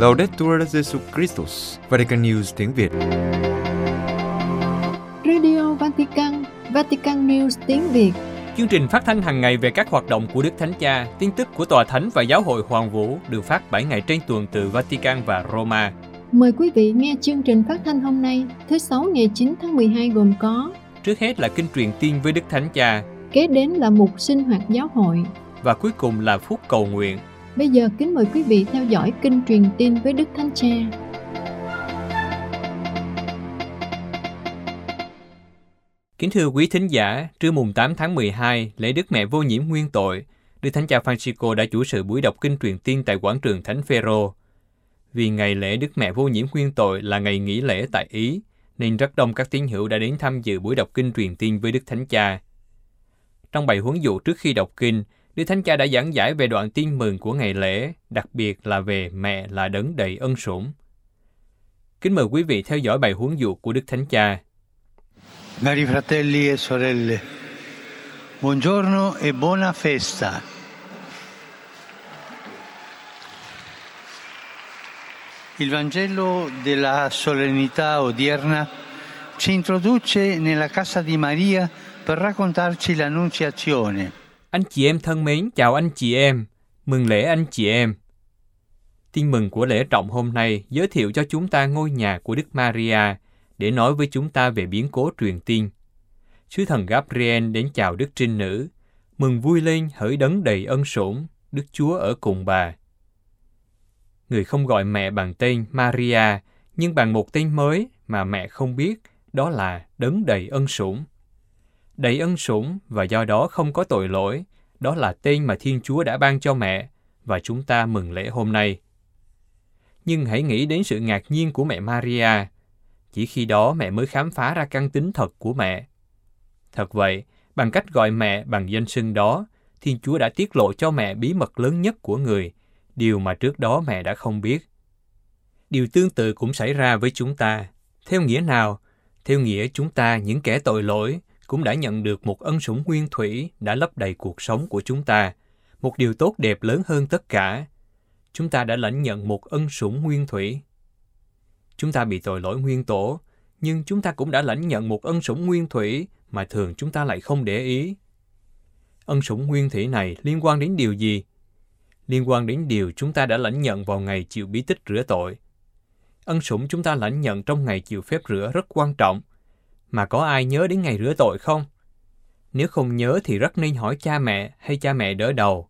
Laudetur Jesu Christus, Vatican News tiếng Việt. Radio Vatican, Vatican News tiếng Việt. Chương trình phát thanh hàng ngày về các hoạt động của Đức Thánh Cha, tin tức của Tòa Thánh và Giáo hội Hoàng Vũ được phát 7 ngày trên tuần từ Vatican và Roma. Mời quý vị nghe chương trình phát thanh hôm nay, thứ Sáu ngày 9 tháng 12 gồm có Trước hết là kinh truyền tiên với Đức Thánh Cha Kế đến là mục sinh hoạt giáo hội và cuối cùng là phút cầu nguyện. Bây giờ kính mời quý vị theo dõi kinh truyền tin với Đức Thánh Cha Kính thưa quý thính giả, trưa mùng 8 tháng 12, lễ Đức Mẹ Vô Nhiễm Nguyên Tội, Đức Thánh Cha Francisco đã chủ sự buổi đọc kinh truyền tiên tại quảng trường Thánh Phêrô. Vì ngày lễ Đức Mẹ Vô Nhiễm Nguyên Tội là ngày nghỉ lễ tại Ý, nên rất đông các tín hữu đã đến tham dự buổi đọc kinh truyền tiên với Đức Thánh Cha. Trong bài huấn dụ trước khi đọc kinh, Đức Thánh Cha đã giảng giải về đoạn tin mừng của ngày lễ, đặc biệt là về mẹ là đấng đầy ân sủng. Kính mời quý vị theo dõi bài huấn dụ của Đức Thánh Cha. Cari fratelli e sorelle, buongiorno e buona festa. Il Vangelo della solennità odierna ci introduce nella casa di Maria per raccontarci l'Annunciazione. Anh chị em thân mến, chào anh chị em, mừng lễ anh chị em. Tin mừng của lễ trọng hôm nay giới thiệu cho chúng ta ngôi nhà của Đức Maria để nói với chúng ta về biến cố truyền tiên. Sứ thần Gabriel đến chào Đức Trinh Nữ, mừng vui lên hỡi đấng đầy ân sủng, Đức Chúa ở cùng bà. Người không gọi mẹ bằng tên Maria, nhưng bằng một tên mới mà mẹ không biết, đó là đấng đầy ân sủng. Đầy ân sủng và do đó không có tội lỗi, đó là tên mà Thiên Chúa đã ban cho mẹ và chúng ta mừng lễ hôm nay. Nhưng hãy nghĩ đến sự ngạc nhiên của mẹ Maria. Chỉ khi đó mẹ mới khám phá ra căn tính thật của mẹ. Thật vậy, bằng cách gọi mẹ bằng danh xưng đó, Thiên Chúa đã tiết lộ cho mẹ bí mật lớn nhất của người, điều mà trước đó mẹ đã không biết. Điều tương tự cũng xảy ra với chúng ta. Theo nghĩa nào? Theo nghĩa chúng ta, những kẻ tội lỗi, cũng đã nhận được một ân sủng nguyên thủy đã lấp đầy cuộc sống của chúng ta, một điều tốt đẹp lớn hơn tất cả. Chúng ta đã lãnh nhận một ân sủng nguyên thủy. Chúng ta bị tội lỗi nguyên tổ, nhưng chúng ta cũng đã lãnh nhận một ân sủng nguyên thủy mà thường chúng ta lại không để ý. Ân sủng nguyên thủy này liên quan đến điều gì? Liên quan đến điều chúng ta đã lãnh nhận vào ngày chịu bí tích rửa tội. Ân sủng chúng ta lãnh nhận trong ngày chịu phép rửa rất quan trọng. Mà có ai nhớ đến ngày rửa tội không? Nếu không nhớ thì rất nên hỏi cha mẹ hay cha mẹ đỡ đầu.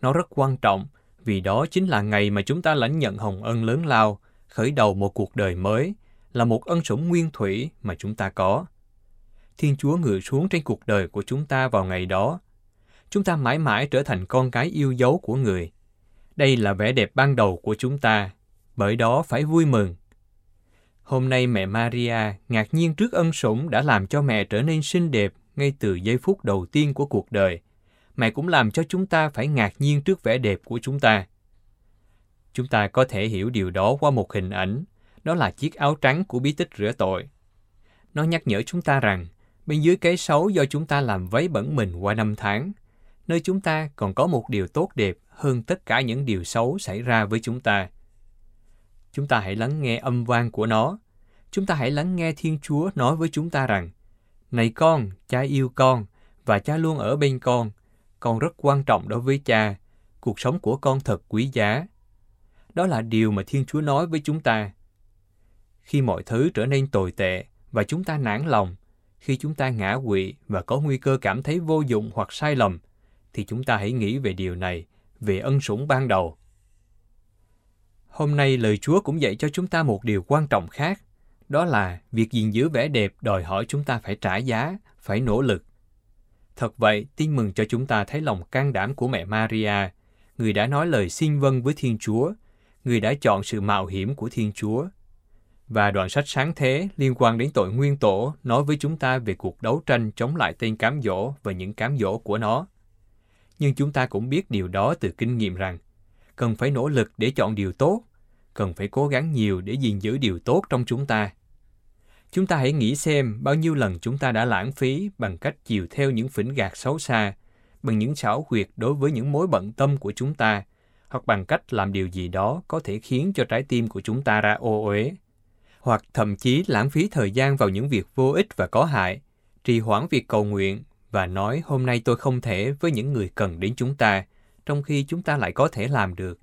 Nó rất quan trọng vì đó chính là ngày mà chúng ta lãnh nhận hồng ân lớn lao, khởi đầu một cuộc đời mới, là một ân sủng nguyên thủy mà chúng ta có. Thiên Chúa ngự xuống trên cuộc đời của chúng ta vào ngày đó. Chúng ta mãi mãi trở thành con cái yêu dấu của người. Đây là vẻ đẹp ban đầu của chúng ta, bởi đó phải vui mừng. Hôm nay mẹ Maria ngạc nhiên trước ân sủng đã làm cho mẹ trở nên xinh đẹp ngay từ giây phút đầu tiên của cuộc đời. Mẹ cũng làm cho chúng ta phải ngạc nhiên trước vẻ đẹp của chúng ta. Chúng ta có thể hiểu điều đó qua một hình ảnh, đó là chiếc áo trắng của bí tích rửa tội. Nó nhắc nhở chúng ta rằng, bên dưới cái xấu do chúng ta làm vấy bẩn mình qua năm tháng, nơi chúng ta còn có một điều tốt đẹp hơn tất cả những điều xấu xảy ra với chúng ta. Chúng ta hãy lắng nghe âm vang của nó. Chúng ta hãy lắng nghe Thiên Chúa nói với chúng ta rằng, Này con, cha yêu con, và cha luôn ở bên con. Con rất quan trọng đối với cha. Cuộc sống của con thật quý giá. Đó là điều mà Thiên Chúa nói với chúng ta. Khi mọi thứ trở nên tồi tệ và chúng ta nản lòng, khi chúng ta ngã quỵ và có nguy cơ cảm thấy vô dụng hoặc sai lầm, thì chúng ta hãy nghĩ về điều này, về ân sủng ban đầu. Hôm nay lời Chúa cũng dạy cho chúng ta một điều quan trọng khác, đó là việc gìn giữ vẻ đẹp đòi hỏi chúng ta phải trả giá, phải nỗ lực. Thật vậy, tin mừng cho chúng ta thấy lòng can đảm của mẹ Maria, người đã nói lời xin vâng với Thiên Chúa, người đã chọn sự mạo hiểm của Thiên Chúa. Và đoạn sách sáng thế liên quan đến tội nguyên tổ nói với chúng ta về cuộc đấu tranh chống lại tên cám dỗ và những cám dỗ của nó. Nhưng chúng ta cũng biết điều đó từ kinh nghiệm rằng cần phải nỗ lực để chọn điều tốt, cần phải cố gắng nhiều để gìn giữ điều tốt trong chúng ta. Chúng ta hãy nghĩ xem bao nhiêu lần chúng ta đã lãng phí bằng cách chiều theo những phỉnh gạt xấu xa, bằng những xảo quyệt đối với những mối bận tâm của chúng ta, hoặc bằng cách làm điều gì đó có thể khiến cho trái tim của chúng ta ra ô uế, hoặc thậm chí lãng phí thời gian vào những việc vô ích và có hại, trì hoãn việc cầu nguyện và nói hôm nay tôi không thể với những người cần đến chúng ta, trong khi chúng ta lại có thể làm được.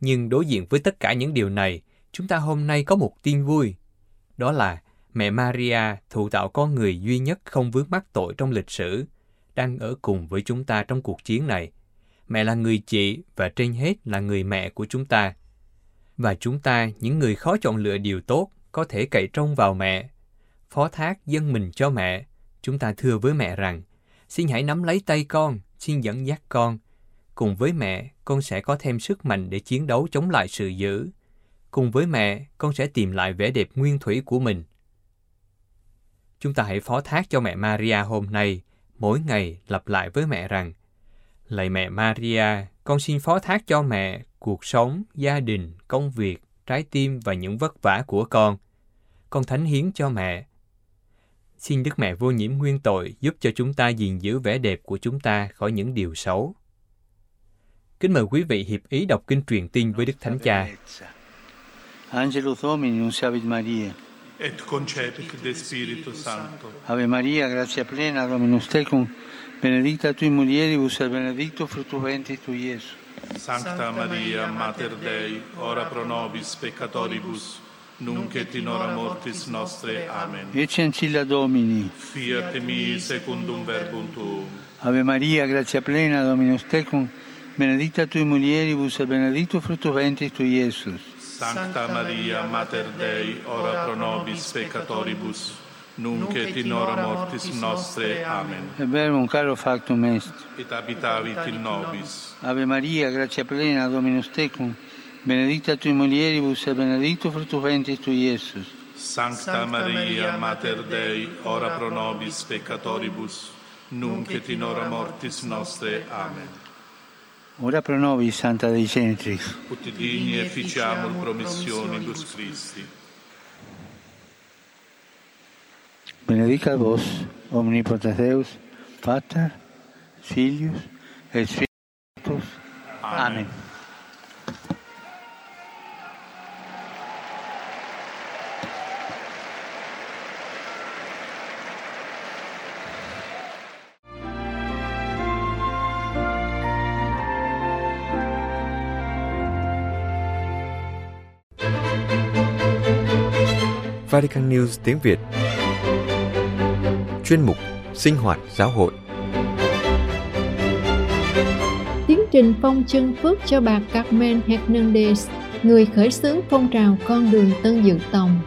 Nhưng đối diện với tất cả những điều này, chúng ta hôm nay có một tin vui. Đó là mẹ Maria, thụ tạo con người duy nhất không vướng mắc tội trong lịch sử, đang ở cùng với chúng ta trong cuộc chiến này. Mẹ là người chị và trên hết là người mẹ của chúng ta. Và chúng ta, những người khó chọn lựa điều tốt, có thể cậy trông vào mẹ, phó thác dân mình cho mẹ. Chúng ta thưa với mẹ rằng, xin hãy nắm lấy tay con, xin dẫn dắt con. Cùng với mẹ, con sẽ có thêm sức mạnh để chiến đấu chống lại sự dữ. Cùng với mẹ, con sẽ tìm lại vẻ đẹp nguyên thủy của mình. Chúng ta hãy phó thác cho mẹ Maria hôm nay, mỗi ngày lặp lại với mẹ rằng, Lạy mẹ Maria, con xin phó thác cho mẹ cuộc sống, gia đình, công việc, trái tim và những vất vả của con. Con thánh hiến cho mẹ. Xin Đức Mẹ vô nhiễm nguyên tội giúp cho chúng ta gìn giữ vẻ đẹp của chúng ta khỏi những điều xấu. Kính mời quý vị hiệp ý đọc kinh truyền tin với Đức Thánh Cha. Angelus Domini, nunciavit Maria. et concepit de Spiritu Sancto. Ave Maria, gratia plena, Dominus tecum, benedicta tui mulieribus et benedictus fructus ventris tui, Iesus. Sancta Maria, Mater Dei, ora pro nobis peccatoribus, nunc et in hora mortis nostre. Amen. Ecce ancilla Domini. Fiat mi secundum verbum tuum. Ave Maria, gratia plena, Dominus tecum, benedicta tui mulieribus et benedictus fructus ventris tui, Iesus. Sancta Maria, Mater Dei, ora pro nobis peccatoribus, nunc et in hora mortis nostre. Amen. E verbum caro factum est. Et habitavit in nobis. Ave Maria, gratia plena, Dominus tecum, benedicta tui mulieribus et benedictus fructus ventris tui, Iesus. Sancta Maria, Mater Dei, ora pro nobis peccatoribus, nunc et in hora mortis nostre. Amen. Ora pro nobis, Santa Dei Genitrix. Ut digni efficiamur promissionibus Christi. Benedicat vos, omnipotens Deus, Pater, Filius, et Spiritus. Amen. Vatican News tiếng Việt Chuyên mục Sinh hoạt giáo hội Tiến trình phong chân phước cho bà Carmen Hernandez, người khởi xướng phong trào con đường Tân Dự Tòng.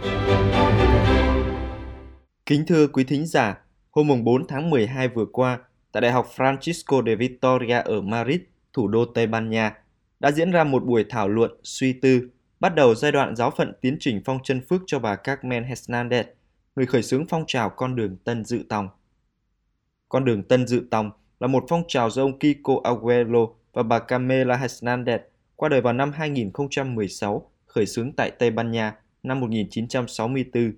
Kính thưa quý thính giả, hôm 4 tháng 12 vừa qua, tại Đại học Francisco de Vitoria ở Madrid, thủ đô Tây Ban Nha, đã diễn ra một buổi thảo luận suy tư bắt đầu giai đoạn giáo phận tiến trình phong chân phước cho bà Carmen Hernandez, người khởi xướng phong trào con đường Tân Dự Tòng. Con đường Tân Dự Tòng là một phong trào do ông Kiko Aguero và bà Camela Hernandez qua đời vào năm 2016 khởi xướng tại Tây Ban Nha năm 1964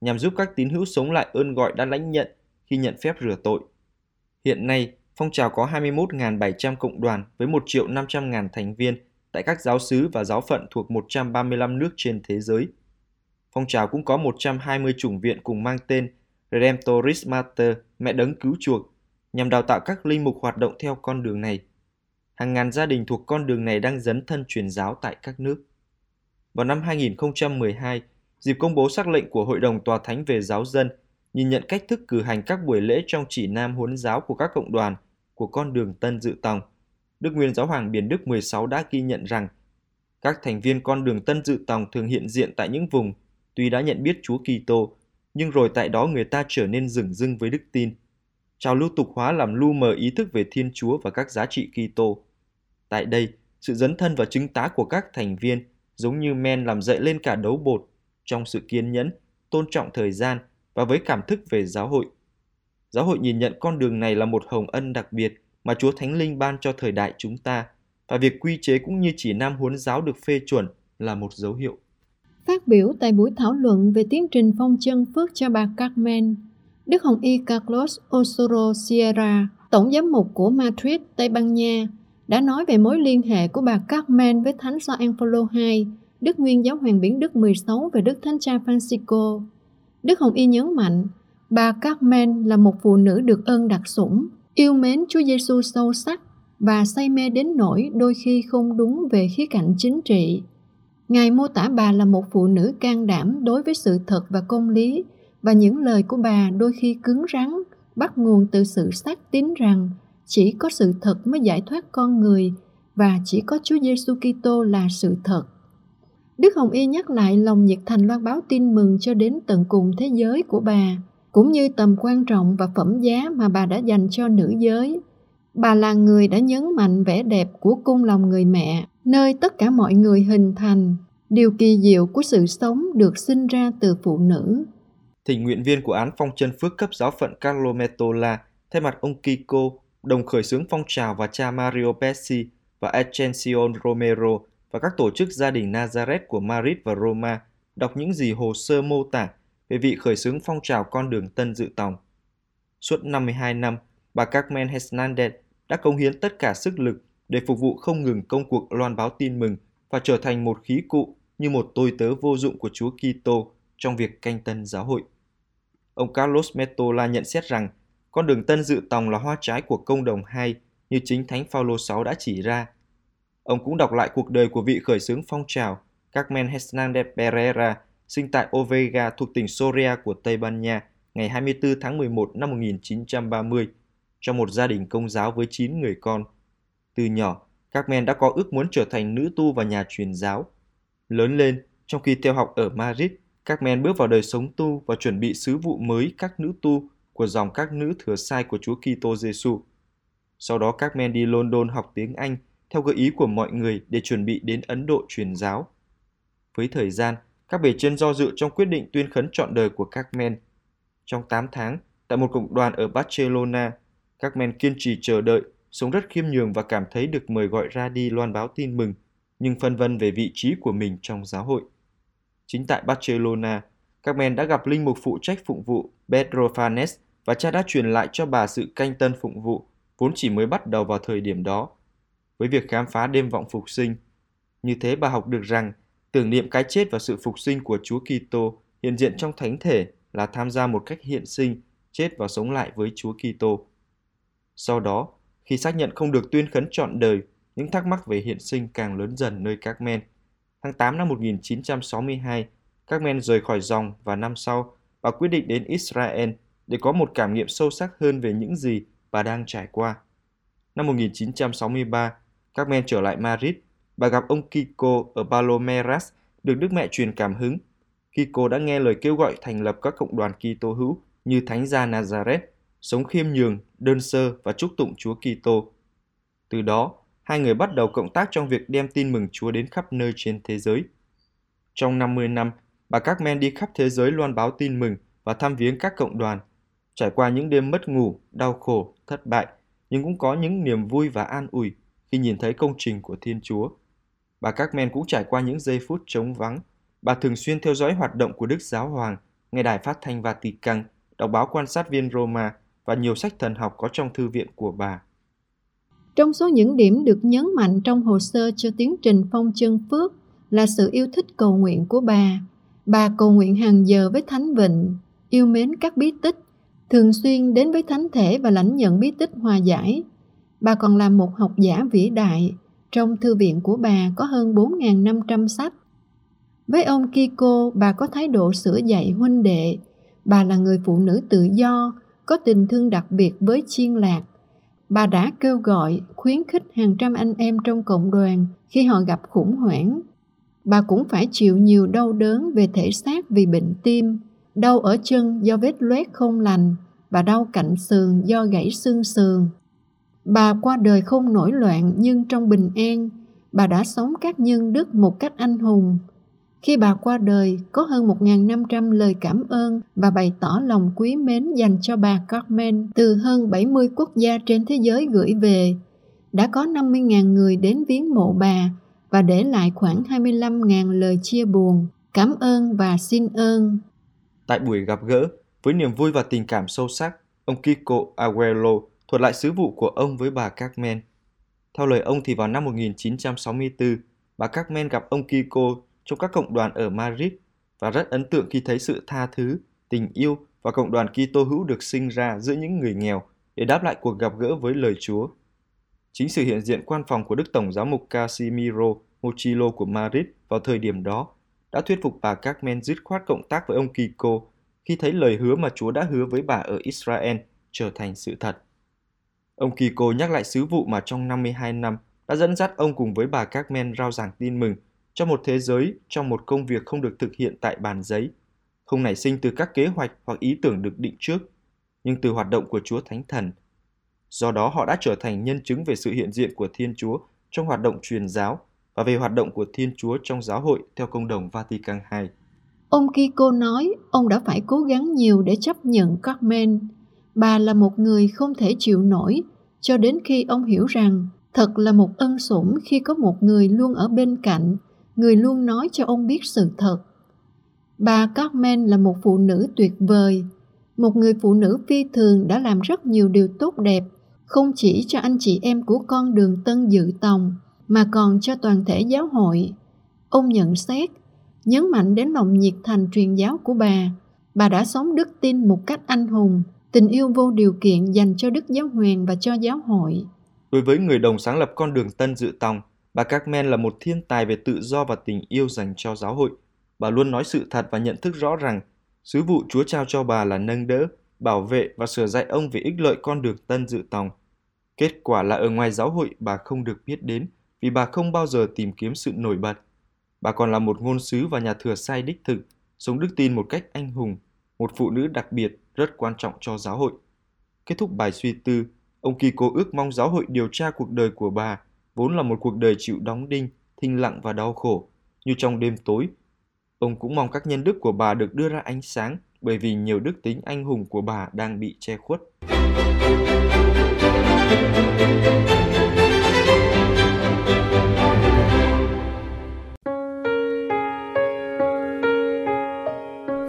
nhằm giúp các tín hữu sống lại ơn gọi đã lãnh nhận khi nhận phép rửa tội. Hiện nay, phong trào có 21.700 cộng đoàn với 1 triệu 500.000 thành viên tại các giáo xứ và giáo phận thuộc 135 nước trên thế giới. Phong trào cũng có 120 chủng viện cùng mang tên Redemptoris Mater, mẹ đấng cứu chuộc, nhằm đào tạo các linh mục hoạt động theo con đường này. Hàng ngàn gia đình thuộc con đường này đang dấn thân truyền giáo tại các nước. Vào năm 2012, dịp công bố sắc lệnh của Hội đồng Tòa Thánh về giáo dân, nhìn nhận cách thức cử hành các buổi lễ trong chỉ nam huấn giáo của các cộng đoàn của con đường Tân Dự Tòng, Đức Nguyên Giáo hoàng Biển Đức 16 đã ghi nhận rằng các thành viên con đường Tân Dự Tòng thường hiện diện tại những vùng tuy đã nhận biết Chúa Kitô, nhưng rồi tại đó người ta trở nên rừng rưng với đức tin. Trào lưu tục hóa làm lu mờ ý thức về Thiên Chúa và các giá trị Kitô. Tại đây, sự dấn thân và chứng tá của các thành viên giống như men làm dậy lên cả đấu bột trong sự kiên nhẫn, tôn trọng thời gian và với cảm thức về giáo hội. Giáo hội nhìn nhận con đường này là một hồng ân đặc biệt mà Chúa Thánh Linh ban cho thời đại chúng ta và việc quy chế cũng như chỉ nam huấn giáo được phê chuẩn là một dấu hiệu. Phát biểu tại buổi thảo luận về tiến trình phong chân phước cho bà Carmen, Đức Hồng Y Carlos Osoro Sierra, Tổng giám mục của Madrid, Tây Ban Nha, đã nói về mối liên hệ của bà Carmen với Thánh Gioan Phaolô II, Đức Nguyên Giáo hoàng Biển Đức 16 và Đức Thánh Cha Francisco. Đức Hồng Y nhấn mạnh, bà Carmen là một phụ nữ được ơn đặc sủng, yêu mến Chúa Giêsu sâu sắc và say mê đến nỗi đôi khi không đúng về khía cạnh chính trị. Ngài mô tả bà là một phụ nữ can đảm đối với sự thật và công lý và những lời của bà đôi khi cứng rắn, bắt nguồn từ sự xác tín rằng chỉ có sự thật mới giải thoát con người và chỉ có Chúa Giêsu Kitô là sự thật. Đức Hồng Y nhắc lại lòng nhiệt thành loan báo tin mừng cho đến tận cùng thế giới của bà, cũng như tầm quan trọng và phẩm giá mà bà đã dành cho nữ giới. Bà là người đã nhấn mạnh vẻ đẹp của cung lòng người mẹ, nơi tất cả mọi người hình thành. Điều kỳ diệu của sự sống được sinh ra từ phụ nữ. Thỉnh nguyện viên của án phong chân phước cấp giáo phận Carlo Metola thay mặt ông Kiko đồng khởi xướng phong trào và cha Mario Pesci và Ascension Romero và các tổ chức gia đình Nazareth của Madrid và Roma đọc những gì hồ sơ mô tả về vị khởi xướng phong trào con đường tân dự tòng. Suốt 52 năm, bà Carmen Hernandez đã công hiến tất cả sức lực để phục vụ không ngừng công cuộc loan báo tin mừng và trở thành một khí cụ như một tôi tớ vô dụng của Chúa Kitô trong việc canh tân giáo hội. Ông Carlos Metola nhận xét rằng con đường tân dự tòng là hoa trái của công đồng hay như chính Thánh Phaolô 6 đã chỉ ra. Ông cũng đọc lại cuộc đời của vị khởi xướng phong trào Carmen Hernandez Pereira, sinh tại Ovega thuộc tỉnh Soria của Tây Ban Nha ngày 24 tháng 11 năm 1930 trong một gia đình công giáo với 9 người con. Từ nhỏ, Carmen đã có ước muốn trở thành nữ tu và nhà truyền giáo. Lớn lên, trong khi theo học ở Madrid, Carmen bước vào đời sống tu và chuẩn bị sứ vụ mới các nữ tu của dòng các nữ thừa sai của Chúa Kitô Giêsu. Sau đó Carmen đi London học tiếng Anh theo gợi ý của mọi người để chuẩn bị đến Ấn Độ truyền giáo. Với thời gian, các bề trên do dự trong quyết định tuyên khấn trọn đời của các men Trong 8 tháng, tại một cộng đoàn ở Barcelona, Các men kiên trì chờ đợi, sống rất khiêm nhường và cảm thấy được mời gọi ra đi loan báo tin mừng, nhưng phân vân về vị trí của mình trong giáo hội. Chính tại Barcelona, các men đã gặp linh mục phụ trách phụng vụ Pedro Fanes và cha đã truyền lại cho bà sự canh tân phụng vụ, vốn chỉ mới bắt đầu vào thời điểm đó. Với việc khám phá đêm vọng phục sinh, như thế bà học được rằng tưởng niệm cái chết và sự phục sinh của Chúa Kitô hiện diện trong thánh thể là tham gia một cách hiện sinh, chết và sống lại với Chúa Kitô. Sau đó, khi xác nhận không được tuyên khấn trọn đời, những thắc mắc về hiện sinh càng lớn dần nơi các men. Tháng 8 năm 1962, các men rời khỏi dòng và năm sau, bà quyết định đến Israel để có một cảm nghiệm sâu sắc hơn về những gì bà đang trải qua. Năm 1963, các men trở lại Madrid, bà gặp ông Kiko ở Palomeras, được Đức Mẹ truyền cảm hứng. Kiko đã nghe lời kêu gọi thành lập các cộng đoàn Kitô hữu như Thánh gia Nazareth, sống khiêm nhường, đơn sơ và chúc tụng Chúa Kitô. Từ đó, hai người bắt đầu cộng tác trong việc đem tin mừng Chúa đến khắp nơi trên thế giới. Trong 50 năm, bà các men đi khắp thế giới loan báo tin mừng và thăm viếng các cộng đoàn, trải qua những đêm mất ngủ, đau khổ, thất bại, nhưng cũng có những niềm vui và an ủi khi nhìn thấy công trình của Thiên Chúa. Bà các men cũng trải qua những giây phút trống vắng. Bà thường xuyên theo dõi hoạt động của Đức Giáo Hoàng, nghe đài phát thanh Vatican, đọc báo quan sát viên Roma và nhiều sách thần học có trong thư viện của bà. Trong số những điểm được nhấn mạnh trong hồ sơ cho tiến trình phong chân phước là sự yêu thích cầu nguyện của bà. Bà cầu nguyện hàng giờ với Thánh Vịnh, yêu mến các bí tích, thường xuyên đến với Thánh Thể và lãnh nhận bí tích hòa giải. Bà còn là một học giả vĩ đại, trong thư viện của bà có hơn 4.500 sách. Với ông Kiko, bà có thái độ sửa dạy huynh đệ. Bà là người phụ nữ tự do, có tình thương đặc biệt với chiên lạc. Bà đã kêu gọi, khuyến khích hàng trăm anh em trong cộng đoàn khi họ gặp khủng hoảng. Bà cũng phải chịu nhiều đau đớn về thể xác vì bệnh tim, đau ở chân do vết loét không lành và đau cạnh sườn do gãy xương sườn. Bà qua đời không nổi loạn nhưng trong bình an, bà đã sống các nhân đức một cách anh hùng. Khi bà qua đời, có hơn 1.500 lời cảm ơn và bày tỏ lòng quý mến dành cho bà Carmen từ hơn 70 quốc gia trên thế giới gửi về. Đã có 50.000 người đến viếng mộ bà và để lại khoảng 25.000 lời chia buồn, cảm ơn và xin ơn. Tại buổi gặp gỡ, với niềm vui và tình cảm sâu sắc, ông Kiko Aguero thuật lại sứ vụ của ông với bà Carmen. Theo lời ông thì vào năm 1964, bà Carmen gặp ông Kiko trong các cộng đoàn ở Madrid và rất ấn tượng khi thấy sự tha thứ, tình yêu và cộng đoàn Kitô hữu được sinh ra giữa những người nghèo để đáp lại cuộc gặp gỡ với lời Chúa. Chính sự hiện diện quan phòng của Đức Tổng giám mục Casimiro Mochilo của Madrid vào thời điểm đó đã thuyết phục bà Carmen dứt khoát cộng tác với ông Kiko khi thấy lời hứa mà Chúa đã hứa với bà ở Israel trở thành sự thật. Ông Kiko nhắc lại sứ vụ mà trong 52 năm đã dẫn dắt ông cùng với bà Carmen rao giảng tin mừng cho một thế giới trong một công việc không được thực hiện tại bàn giấy, không nảy sinh từ các kế hoạch hoặc ý tưởng được định trước, nhưng từ hoạt động của Chúa Thánh Thần. Do đó họ đã trở thành nhân chứng về sự hiện diện của Thiên Chúa trong hoạt động truyền giáo và về hoạt động của Thiên Chúa trong giáo hội theo công đồng Vatican II. Ông Kiko nói ông đã phải cố gắng nhiều để chấp nhận Carmen. Bà là một người không thể chịu nổi cho đến khi ông hiểu rằng thật là một ân sủng khi có một người luôn ở bên cạnh, người luôn nói cho ông biết sự thật. Bà Carmen là một phụ nữ tuyệt vời, một người phụ nữ phi thường đã làm rất nhiều điều tốt đẹp, không chỉ cho anh chị em của con đường Tân Dự Tòng, mà còn cho toàn thể giáo hội. Ông nhận xét, nhấn mạnh đến lòng nhiệt thành truyền giáo của bà. Bà đã sống đức tin một cách anh hùng, tình yêu vô điều kiện dành cho Đức Giáo Hoàng và cho giáo hội. Đối với người đồng sáng lập con đường Tân Dự Tòng, bà Carmen là một thiên tài về tự do và tình yêu dành cho giáo hội. Bà luôn nói sự thật và nhận thức rõ rằng sứ vụ Chúa trao cho bà là nâng đỡ, bảo vệ và sửa dạy ông về ích lợi con đường Tân Dự Tòng. Kết quả là ở ngoài giáo hội bà không được biết đến vì bà không bao giờ tìm kiếm sự nổi bật. Bà còn là một ngôn sứ và nhà thừa sai đích thực, sống đức tin một cách anh hùng, một phụ nữ đặc biệt rất quan trọng cho giáo hội. Kết thúc bài suy tư, ông Kiko ước mong giáo hội điều tra cuộc đời của bà, vốn là một cuộc đời chịu đóng đinh, thinh lặng và đau khổ, như trong đêm tối. Ông cũng mong các nhân đức của bà được đưa ra ánh sáng bởi vì nhiều đức tính anh hùng của bà đang bị che khuất.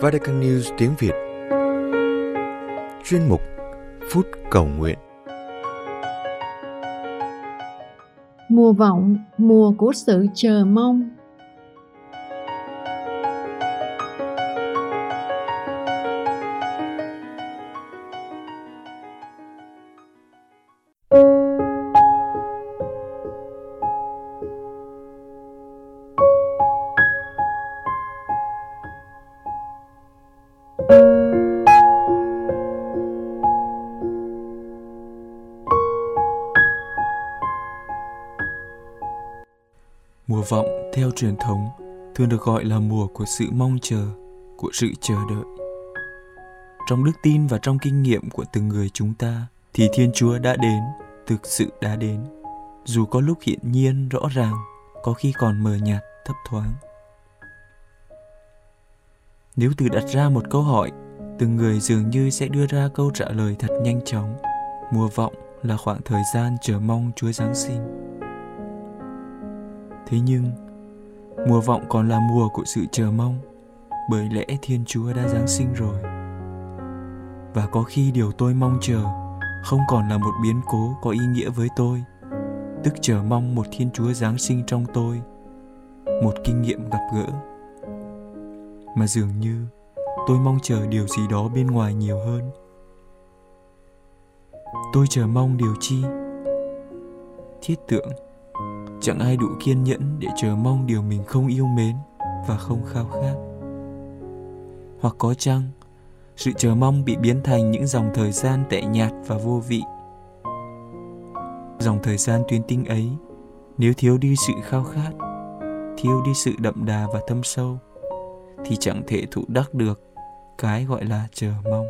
Vatican News tiếng Việt Chuyên mục Phút Cầu Nguyện. Mùa vọng, mùa của sự chờ mong. Theo truyền thống thường được gọi là mùa của sự mong chờ, của sự chờ đợi. Trong đức tin và trong kinh nghiệm của từng người chúng ta thì Thiên Chúa đã đến, thực sự đã đến. Dù có lúc hiện nhiên rõ ràng, có khi còn mờ nhạt, thấp thoáng. Nếu tự đặt ra một câu hỏi, từng người dường như sẽ đưa ra câu trả lời thật nhanh chóng. Mùa vọng là khoảng thời gian chờ mong Chúa Giáng sinh Thế nhưng, mùa vọng còn là mùa của sự chờ mong, bởi lẽ Thiên Chúa đã Giáng sinh rồi. Và có khi điều tôi mong chờ không còn là một biến cố có ý nghĩa với tôi, tức chờ mong một Thiên Chúa Giáng sinh trong tôi, một kinh nghiệm gặp gỡ. Mà dường như tôi mong chờ điều gì đó bên ngoài nhiều hơn. Tôi chờ mong điều chi? Thiết tượng chẳng ai đủ kiên nhẫn để chờ mong điều mình không yêu mến và không khao khát. Hoặc có chăng, sự chờ mong bị biến thành những dòng thời gian tệ nhạt và vô vị. Dòng thời gian tuyến tinh ấy, nếu thiếu đi sự khao khát, thiếu đi sự đậm đà và thâm sâu, thì chẳng thể thụ đắc được cái gọi là chờ mong.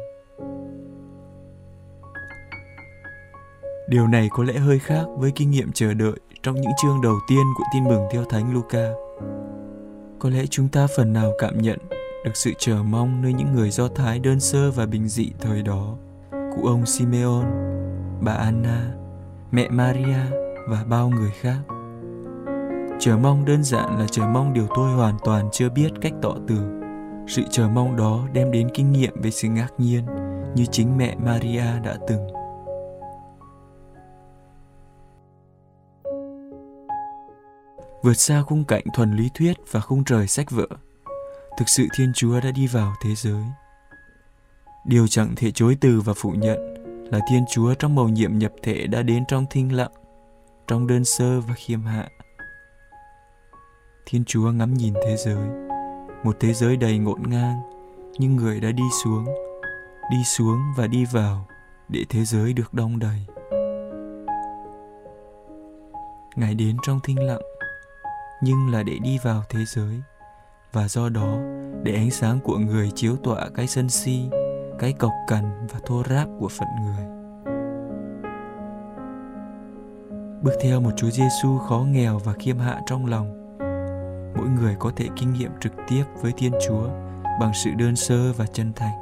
Điều này có lẽ hơi khác với kinh nghiệm chờ đợi trong những chương đầu tiên của tin mừng theo Thánh Luca. Có lẽ chúng ta phần nào cảm nhận được sự chờ mong nơi những người Do Thái đơn sơ và bình dị thời đó, cụ ông Simeon, bà Anna, mẹ Maria và bao người khác. Chờ mong đơn giản là chờ mong điều tôi hoàn toàn chưa biết cách tỏ tường. Sự chờ mong đó đem đến kinh nghiệm về sự ngạc nhiên như chính mẹ Maria đã từng. Vượt xa khung cảnh thuần lý thuyết và khung trời sách vở. Thực sự Thiên Chúa đã đi vào thế giới. Điều chẳng thể chối từ và phủ nhận là Thiên Chúa trong mầu nhiệm nhập thể đã đến trong thinh lặng, trong đơn sơ và khiêm hạ. Thiên Chúa ngắm nhìn thế giới, một thế giới đầy ngổn ngang, nhưng người đã đi xuống, đi xuống và đi vào để thế giới được đông đầy. Ngài đến trong thinh lặng, nhưng là để đi vào thế giới và do đó để ánh sáng của người chiếu tỏa cái sân si, cái cộc cằn và thô ráp của phận người. Bước theo một Chúa Giêsu khó nghèo và khiêm hạ trong lòng, mỗi người có thể kinh nghiệm trực tiếp với Thiên Chúa bằng sự đơn sơ và chân thành.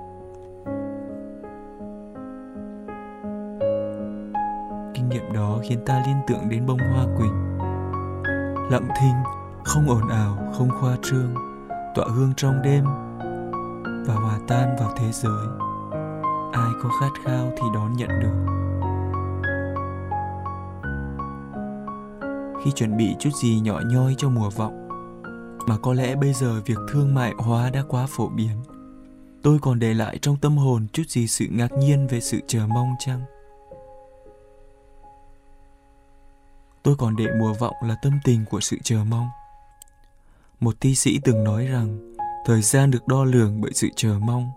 Kinh nghiệm đó khiến ta liên tưởng đến bông hoa quỳnh. Lặng thinh, không ồn ào, không khoa trương, tỏa hương trong đêm và hòa tan vào thế giới. Ai có khát khao thì đón nhận được. Khi chuẩn bị chút gì nhỏ nhoi cho mùa vọng, mà có lẽ bây giờ việc thương mại hóa đã quá phổ biến tôi còn để lại trong tâm hồn chút gì sự ngạc nhiên về sự chờ mong chăng tôi còn để mùa vọng là tâm tình của sự chờ mong. Một thi sĩ từng nói rằng, thời gian được đo lường bởi sự chờ mong,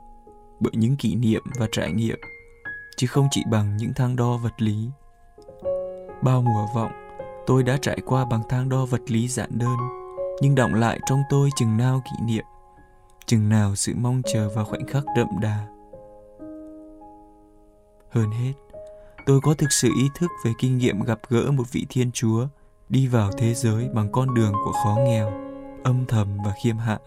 bởi những kỷ niệm và trải nghiệm, chứ không chỉ bằng những thang đo vật lý. Bao mùa vọng, tôi đã trải qua bằng thang đo vật lý giản đơn, nhưng động lại trong tôi chừng nào kỷ niệm, chừng nào sự mong chờ và khoảnh khắc đậm đà. Hơn hết tôi có thực sự ý thức về kinh nghiệm gặp gỡ một vị thiên chúa, đi vào thế giới bằng con đường của khó nghèo, âm thầm và khiêm hạ.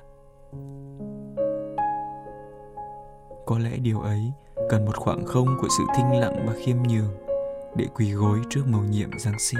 Có lẽ điều ấy cần một khoảng không của sự thinh lặng và khiêm nhường để quỳ gối trước mầu nhiệm giáng sinh.